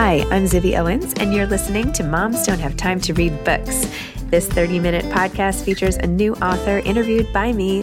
Hi, I'm Zibby Owens, and you're listening to Moms Don't Have Time to Read Books. This 30 minute podcast features a new author interviewed by me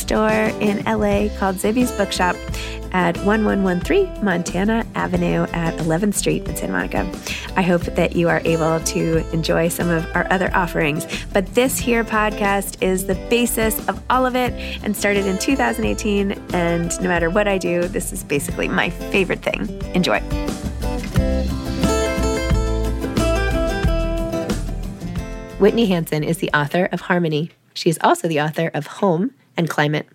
bookstore in LA called Zibby's Bookshop at 1113 Montana Avenue at 11th Street in Santa Monica. I hope that you are able to enjoy some of our other offerings. But this here podcast is the basis of all of it and started in 2018. And no matter what I do, this is basically my favorite thing. Enjoy. Whitney Hanson is the author of Harmony. She is also the author of Home and Climate.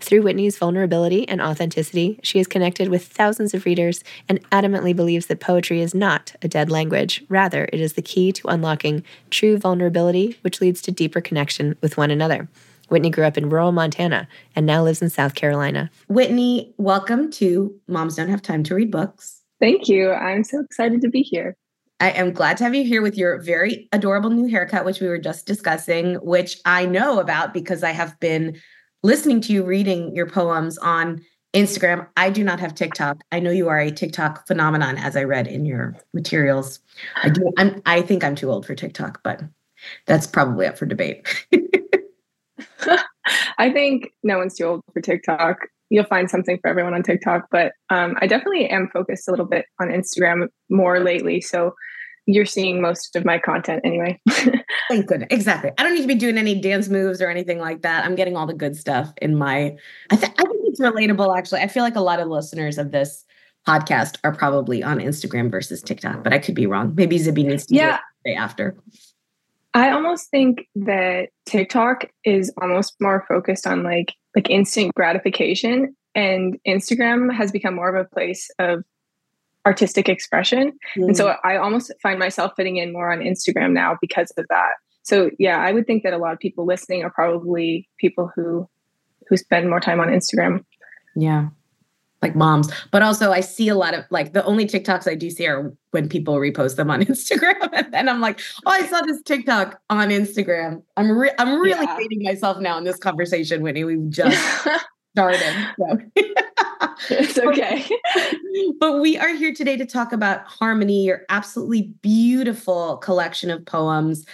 Through Whitney's vulnerability and authenticity, she has connected with thousands of readers and adamantly believes that poetry is not a dead language. Rather, it is the key to unlocking true vulnerability, which leads to deeper connection with one another. Whitney grew up in rural Montana and now lives in South Carolina. Whitney, welcome to Moms Don't Have Time to Read Books. Thank you. I'm so excited to be here. I am glad to have you here with your very adorable new haircut, which we were just discussing, which I know about because I have been listening to you reading your poems on Instagram. I do not have TikTok. I know you are a TikTok phenomenon, as I read in your materials. I do. I'm, I think I'm too old for TikTok, but that's probably up for debate. I think no one's too old for TikTok. You'll find something for everyone on TikTok, but um, I definitely am focused a little bit on Instagram more lately. So you're seeing most of my content anyway. Thank goodness. Exactly. I don't need to be doing any dance moves or anything like that. I'm getting all the good stuff in my. I, th- I think it's relatable, actually. I feel like a lot of listeners of this podcast are probably on Instagram versus TikTok, but I could be wrong. Maybe Zibby needs to yeah. do it after. I almost think that TikTok is almost more focused on like like instant gratification and Instagram has become more of a place of artistic expression. Mm. And so mm. I almost find myself fitting in more on Instagram now because of that. So yeah, I would think that a lot of people listening are probably people who who spend more time on Instagram. Yeah. Like moms. But also I see a lot of like the only TikToks I do see are when people repost them on Instagram. and then I'm like, oh, I saw this TikTok on Instagram. I'm re- I'm really yeah. hating myself now in this conversation, Whitney. We just started. So. it's okay. but we are here today to talk about Harmony, your absolutely beautiful collection of poems.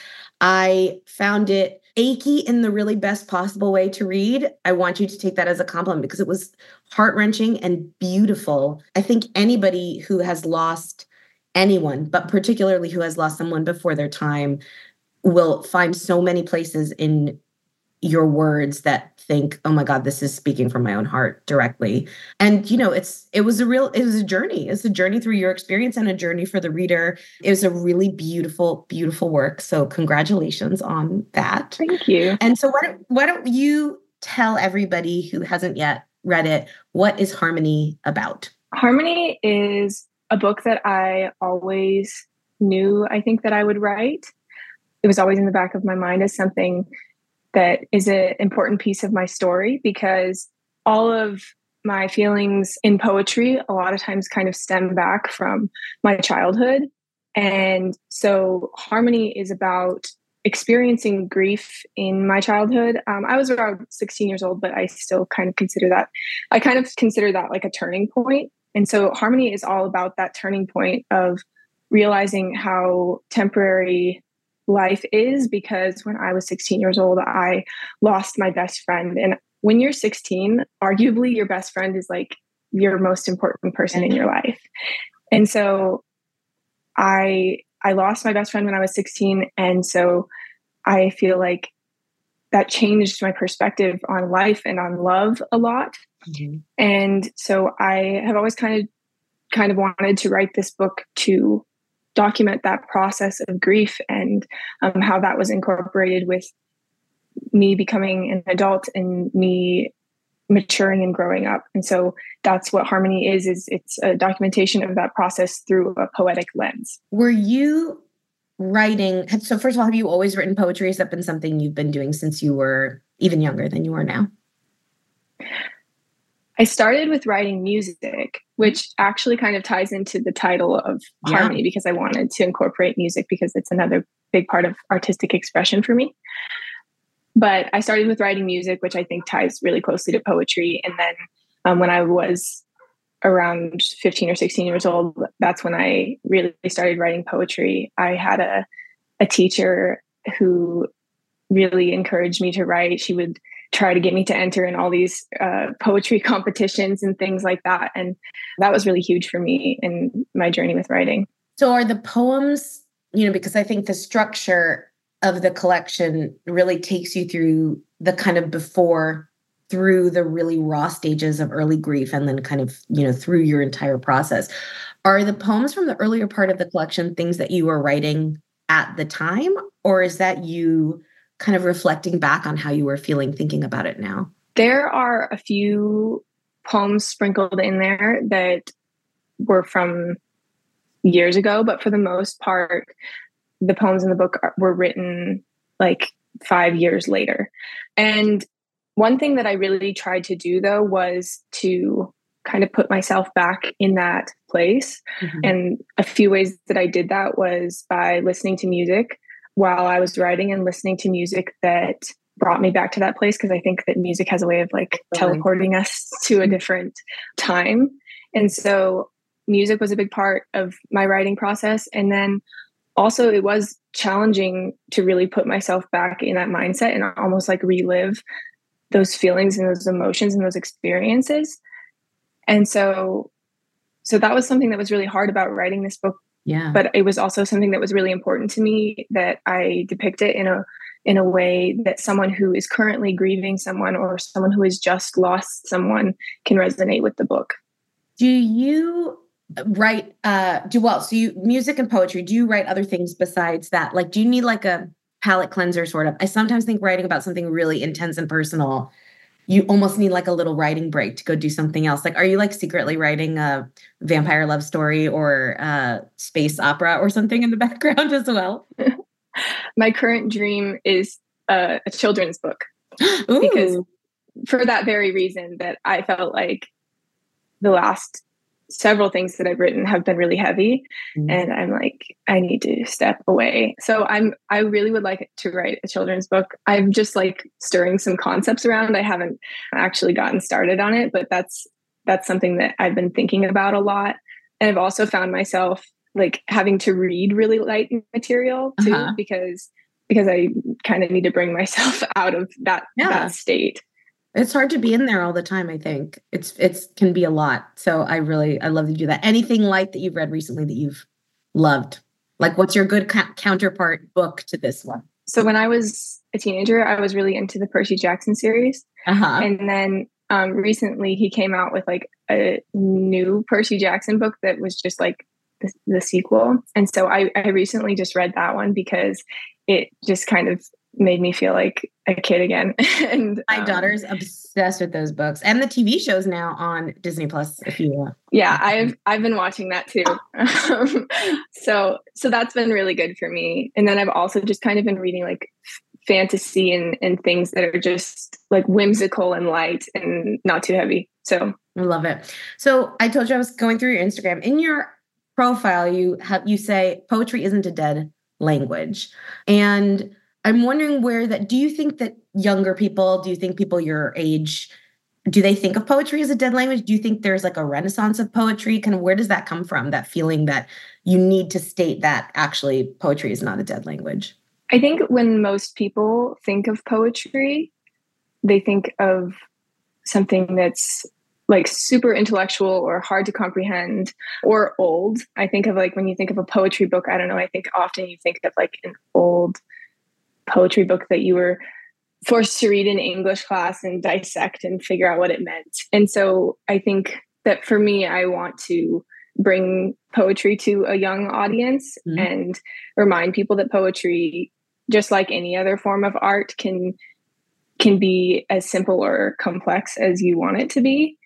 I found it achy in the really best possible way to read. I want you to take that as a compliment because it was heart wrenching and beautiful. I think anybody who has lost anyone, but particularly who has lost someone before their time, will find so many places in your words that think oh my god this is speaking from my own heart directly. And you know it's it was a real it was a journey. It's a journey through your experience and a journey for the reader. It was a really beautiful beautiful work. So congratulations on that. Thank you. And so why don't why don't you tell everybody who hasn't yet read it what is harmony about? Harmony is a book that i always knew i think that i would write. It was always in the back of my mind as something that is an important piece of my story because all of my feelings in poetry a lot of times kind of stem back from my childhood And so Harmony is about experiencing grief in my childhood. Um, I was around 16 years old, but I still kind of consider that, I kind of consider that like a turning point. And so Harmony is all about that turning point of realizing how temporary life is because when I was 16 years old, I lost my best friend. And when you're 16, arguably your best friend is like your most important person in your life. And so I I lost my best friend when I was 16 and so I feel like that changed my perspective on life and on love a lot. Mm-hmm. And so I have always kind of kind of wanted to write this book to document that process of grief and um, how that was incorporated with me becoming an adult and me maturing and growing up. And so that's what harmony is is it's a documentation of that process through a poetic lens. Were you writing so first of all have you always written poetry? Has that been something you've been doing since you were even younger than you are now i started with writing music which actually kind of ties into the title of yeah. harmony because i wanted to incorporate music because it's another big part of artistic expression for me but I started with writing music, which I think ties really closely to poetry. And then um, when I was around 15 or 16 years old, that's when I really started writing poetry. I had a, a teacher who really encouraged me to write. She would try to get me to enter in all these uh, poetry competitions and things like that. And that was really huge for me in my journey with writing. So, are the poems, you know, because I think the structure of the collection really takes you through the kind of before through the really raw stages of early grief and then kind of you know through your entire process are the poems from the earlier part of the collection things that you were writing at the time or is that you kind of reflecting back on how you were feeling thinking about it now there are a few poems sprinkled in there that were from years ago but for the most part the poems in the book are, were written like five years later. And one thing that I really tried to do though was to kind of put myself back in that place. Mm-hmm. And a few ways that I did that was by listening to music while I was writing and listening to music that brought me back to that place because I think that music has a way of like teleporting us to a different time. And so music was a big part of my writing process. And then also it was challenging to really put myself back in that mindset and almost like relive those feelings and those emotions and those experiences and so so that was something that was really hard about writing this book yeah. But it was also something that was really important to me that i depict it in a in a way that someone who is currently grieving someone or someone who has just lost someone can resonate with the book. Do you write uh do well so you music and poetry do you write other things besides that? Like do you need like a palate cleanser sort of? I sometimes think writing about something really intense and personal you almost need like a little writing break to go do something else. Like are you like secretly writing a vampire love story or a space opera or something in the background as well? My current dream is a, a children's book. Because for that very reason that i felt like the last several things that I've written have been really heavy mm-hmm. and I'm like I need to step away. So I'm I really would like to write a children's book. I'm just like stirring some concepts around. I haven't actually gotten started on it, but that's that's something that I've been thinking about a lot. And I've also found myself like having to read really light material too uh-huh. because because I kind of need to bring myself out of that yeah. that state. It's hard to be in there all the time, I think. It's it's can be a lot. So I really I love to do that. Anything light that you've read recently that you've loved? Like what's your good ca- counterpart book to this one? So when I was a teenager, I was really into the Percy Jackson series. Uh-huh. And then um, recently he came out with like a new Percy Jackson book that was just like the, the sequel. And so I, I recently just read that one because it just kind of made me feel like a kid again. and my um, daughter's obsessed with those books and the TV shows now on Disney Plus. If you want, yeah, I've I've been watching that too. so so that's been really good for me. And then I've also just kind of been reading like fantasy and and things that are just like whimsical and light and not too heavy. So I love it. So I told you I was going through your Instagram. In your profile, you have you say poetry isn't a dead language. And I'm wondering where that do you think that younger people, do you think people your age do they think of poetry as a dead language? Do you think there's like a renaissance of poetry? Kind of where does that come from? That feeling that you need to state that actually poetry is not a dead language? I think when most people think of poetry, they think of something that's like super intellectual or hard to comprehend or old. I think of like when you think of a poetry book, I don't know, I think often you think of like an old poetry book that you were forced to read in English class and dissect and figure out what it meant. And so I think that for me, I want to bring poetry to a young audience mm-hmm. and remind people that poetry, just like any other form of art, can can be as simple or complex as you want it to be.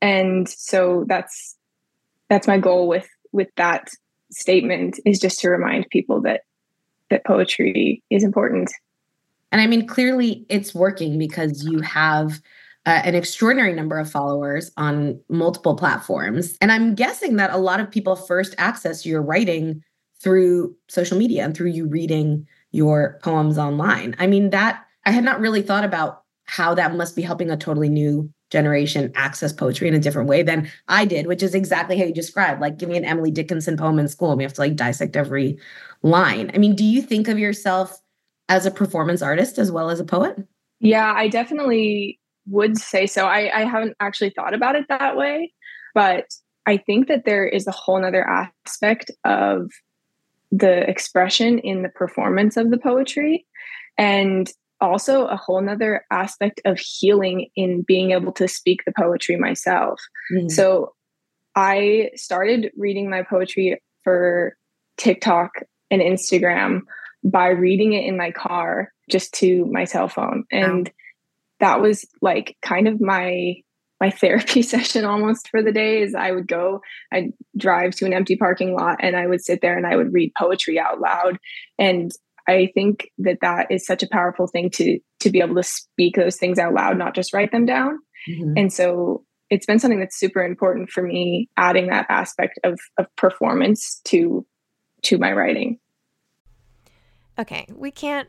And so that's that's my goal with with that statement is just to remind people that that poetry is important and I mean, clearly it's working because you have uh, an extraordinary number of followers on multiple platforms. And I'm guessing that a lot of people first access your writing through social media and through you reading your poems online. I mean, that I had not really thought about how that must be helping a totally new generation access poetry in a different way than I did, which is exactly how you described. Like, give me an Emily Dickinson poem in school, and we have to like dissect every line. I mean, do you think of yourself as a performance artist as well as a poet? Yeah, I definitely would say so. I, I haven't actually thought about it that way, but I think that there is a whole nother aspect of the expression in the performance of the poetry and also a whole nother aspect of healing in being able to speak the poetry myself. Mm-hmm. So I started reading my poetry for TikTok and Instagram by reading it in my car just to my cell phone and that was like kind of my my therapy session almost for the day is I would go, I'd drive to an empty parking lot and I would sit there and I would read poetry out loud. And I think that that is such a powerful thing to to be able to speak those things out loud, not just write them down. Mm-hmm. And so it's been something that's super important for me, adding that aspect of of performance to to my writing. Okay, we can't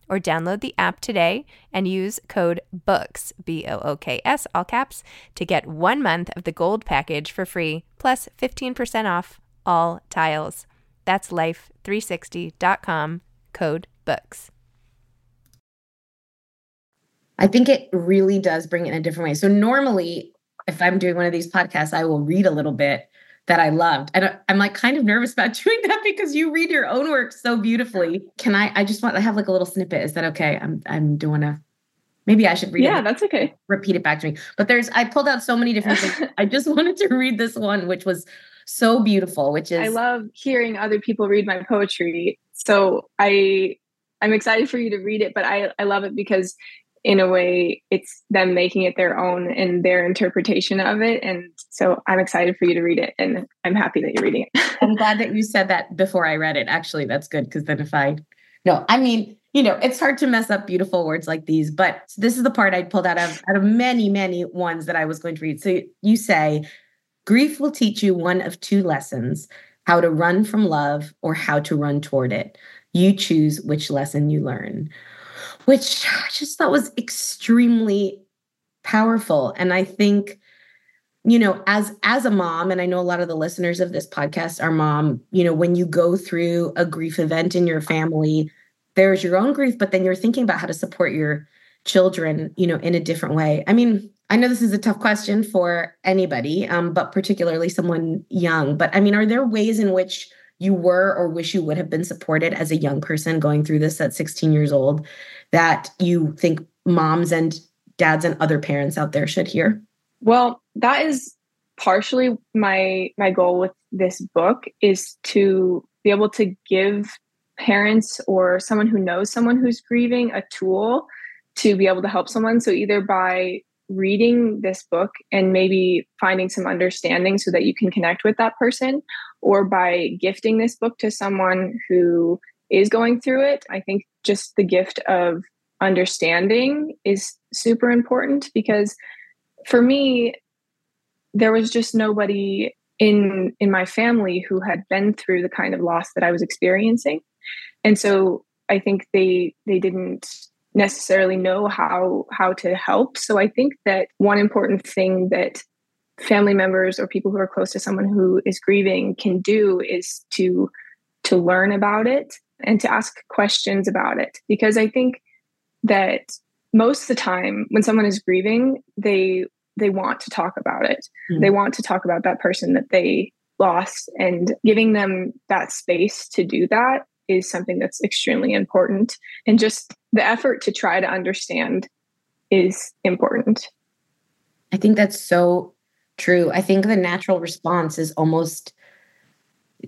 or download the app today and use code BOOKS, B O O K S, all caps, to get one month of the gold package for free, plus 15% off all tiles. That's life360.com, code BOOKS. I think it really does bring it in a different way. So, normally, if I'm doing one of these podcasts, I will read a little bit that I loved. And uh, I'm like kind of nervous about doing that because you read your own work so beautifully. Can I I just want to have like a little snippet. Is that okay? I'm I'm doing a maybe I should read yeah, it. Yeah, that's okay. Repeat it back to me. But there's I pulled out so many different things. I just wanted to read this one, which was so beautiful, which is I love hearing other people read my poetry. So I I'm excited for you to read it, but I, I love it because in a way it's them making it their own and their interpretation of it. And so i'm excited for you to read it and i'm happy that you're reading it. I'm glad that you said that before i read it. Actually that's good because then if i no i mean you know it's hard to mess up beautiful words like these but this is the part i pulled out of out of many many ones that i was going to read. So you say grief will teach you one of two lessons how to run from love or how to run toward it. You choose which lesson you learn which I just thought was extremely powerful. And I think, you know, as as a mom, and I know a lot of the listeners of this podcast are mom, you know, when you go through a grief event in your family, there's your own grief, but then you're thinking about how to support your children, you know, in a different way. I mean, I know this is a tough question for anybody, um, but particularly someone young. But I mean, are there ways in which you were or wish you would have been supported as a young person going through this at 16 years old that you think moms and dads and other parents out there should hear? Well, that is partially my my goal with this book is to be able to give parents or someone who knows someone who's grieving a tool to be able to help someone so either by reading this book and maybe finding some understanding so that you can connect with that person or by gifting this book to someone who is going through it. I think just the gift of understanding is super important because for me there was just nobody in in my family who had been through the kind of loss that I was experiencing. And so I think they they didn't necessarily know how how to help. So I think that one important thing that family members or people who are close to someone who is grieving can do is to to learn about it and to ask questions about it because i think that most of the time when someone is grieving they they want to talk about it mm-hmm. they want to talk about that person that they lost and giving them that space to do that is something that's extremely important and just the effort to try to understand is important i think that's so true. I think the natural response is almost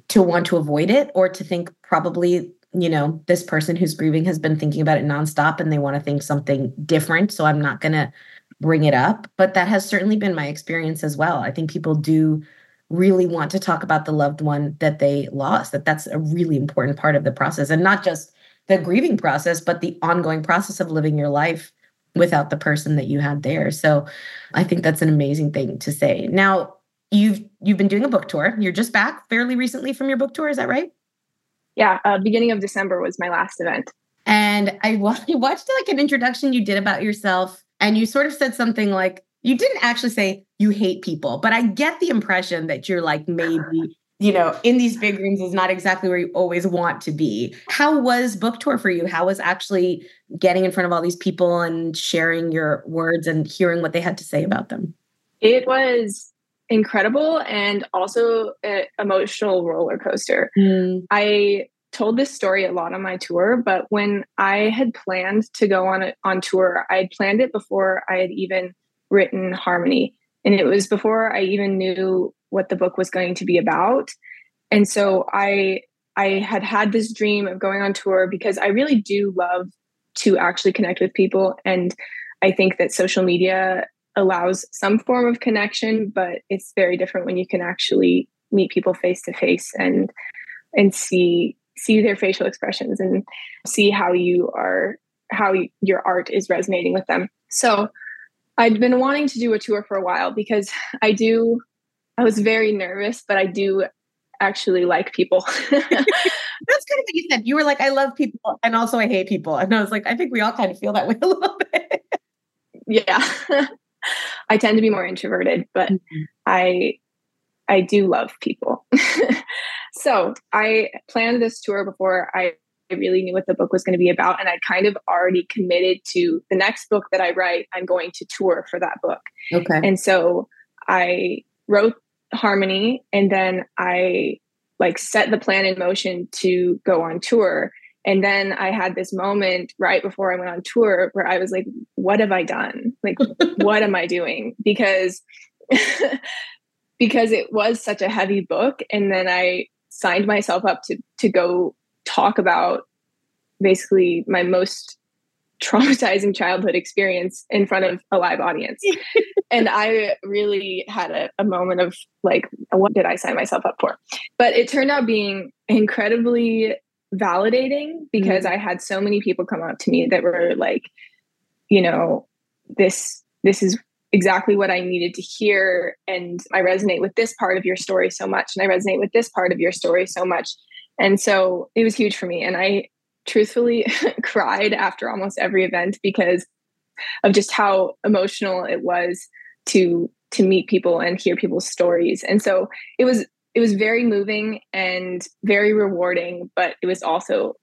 to want to avoid it or to think probably, you know, this person who's grieving has been thinking about it nonstop and they want to think something different. So I'm not going to bring it up. But that has certainly been my experience as well. I think people do really want to talk about the loved one that they lost, that that's a really important part of the process and not just the grieving process, but the ongoing process of living your life without the person that you had there. So I think that's an amazing thing to say. Now, you've you've been doing a book tour. You're just back fairly recently from your book tour, is that right? Yeah, uh, beginning of December was my last event. And I watched like an introduction you did about yourself and you sort of said something like you didn't actually say you hate people, but I get the impression that you're like maybe you know, in these big rooms is not exactly where you always want to be. How was book tour for you? How was actually getting in front of all these people and sharing your words and hearing what they had to say about them? It was incredible and also an emotional roller coaster. Mm. I told this story a lot on my tour, but when I had planned to go on a, on tour, I had planned it before I had even written Harmony. And it was before I even knew what the book was going to be about. And so I I had had this dream of going on tour because I really do love to actually connect with people and I think that social media allows some form of connection but it's very different when you can actually meet people face to face and and see see their facial expressions and see how you are how your art is resonating with them. So I'd been wanting to do a tour for a while because I do I was very nervous, but I do actually like people. That's kind of what you said. You were like, I love people and also I hate people. And I was like, I think we all kind of feel that way a little bit. Yeah. I tend to be more introverted, but mm-hmm. I I do love people. so I planned this tour before I really knew what the book was going to be about. And I kind of already committed to the next book that I write, I'm going to tour for that book. Okay. And so I wrote harmony and then i like set the plan in motion to go on tour and then i had this moment right before i went on tour where i was like what have i done like what am i doing because because it was such a heavy book and then i signed myself up to to go talk about basically my most traumatizing childhood experience in front of a live audience. and I really had a, a, moment of like, what did I sign myself up for? But it turned out being incredibly validating because mm-hmm. I had so many people come up to me that were like, you know, this this is exactly what I needed to hear. And I resonate with this part of your story so much. And I resonate with this part of your story so much. And so it was huge for me. And I truthfully cried after almost every event because of just how emotional it was to to meet people and hear people's stories. And so it was it was very moving and very rewarding, but it was also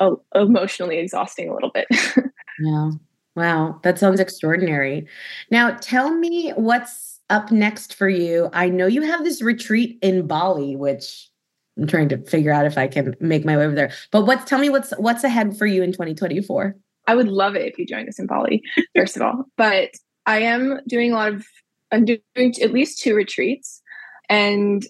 a, emotionally exhausting a little bit. yeah. Wow, that sounds extraordinary. Now, tell me what's up next for you. I know you have this retreat in Bali, which I'm trying to figure out if I can make my way over there. But what's tell me what's what's ahead for you in 2024? I would love it if you joined us in Bali, first of all. But I am doing a lot of I'm doing at least two retreats. And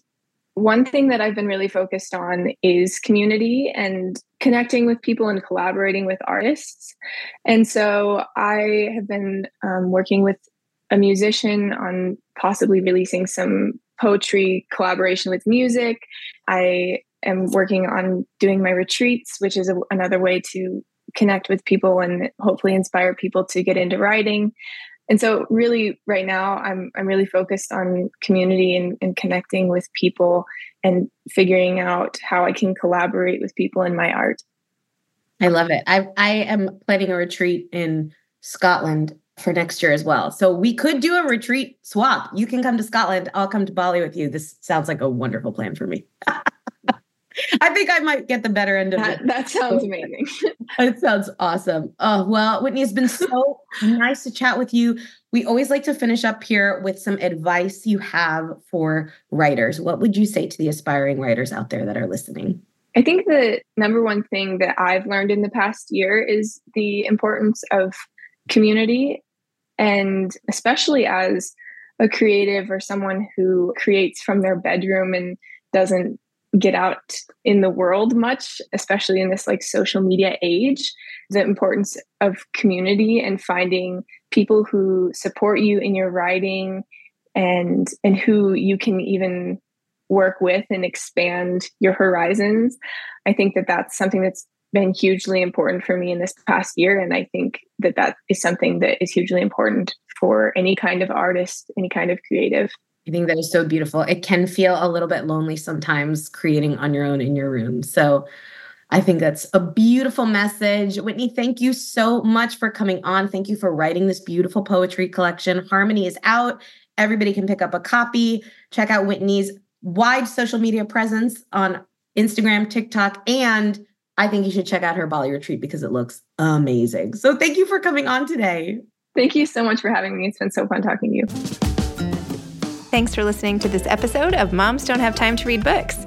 one thing that I've been really focused on is community and connecting with people and collaborating with artists. And so I have been um, working with a musician on possibly releasing some poetry collaboration with music. I am working on doing my retreats, which is a, another way to connect with people and hopefully inspire people to get into writing. And so really right now i'm i'm really focused on community and, and connecting with people and figuring out how i can collaborate with people in my art. I love it. I i am planning a retreat in scotland for next year as well so we could do a retreat swap you can come to scotland i'll come to bali with you this sounds like a wonderful plan for me I think I might get the better end of that, it. That sounds amazing. it sounds awesome. Oh, well, Whitney, it's been so nice to chat with you. We always like to finish up here with some advice you have for writers. What would you say to the aspiring writers out there that are listening? I think the number one thing that I've learned in the past year is the importance of community. And especially as a creative or someone who creates from their bedroom and doesn't get out in the world much, especially in this like social media age. The importance of community and finding people who support you in your writing and and who you can even work with and expand your horizons. I think that that's something that's been hugely important for me in this past year and I think that that is something that is hugely important for any kind of artist, any kind of creative. I think that is so beautiful. It can feel a little bit lonely sometimes creating on your own in your room. So I think that's a beautiful message. Whitney, thank you so much for coming on. Thank you for writing this beautiful poetry collection. Harmony is out. Everybody can pick up a copy. Check out Whitney's wide social media presence on Instagram, TikTok, and I think you should check out her Bali retreat because it looks amazing. So thank you for coming on today. Thank you so much for having me. It's been so fun talking to you. Thanks for listening to this episode of Moms Don't Have Time to Read Books.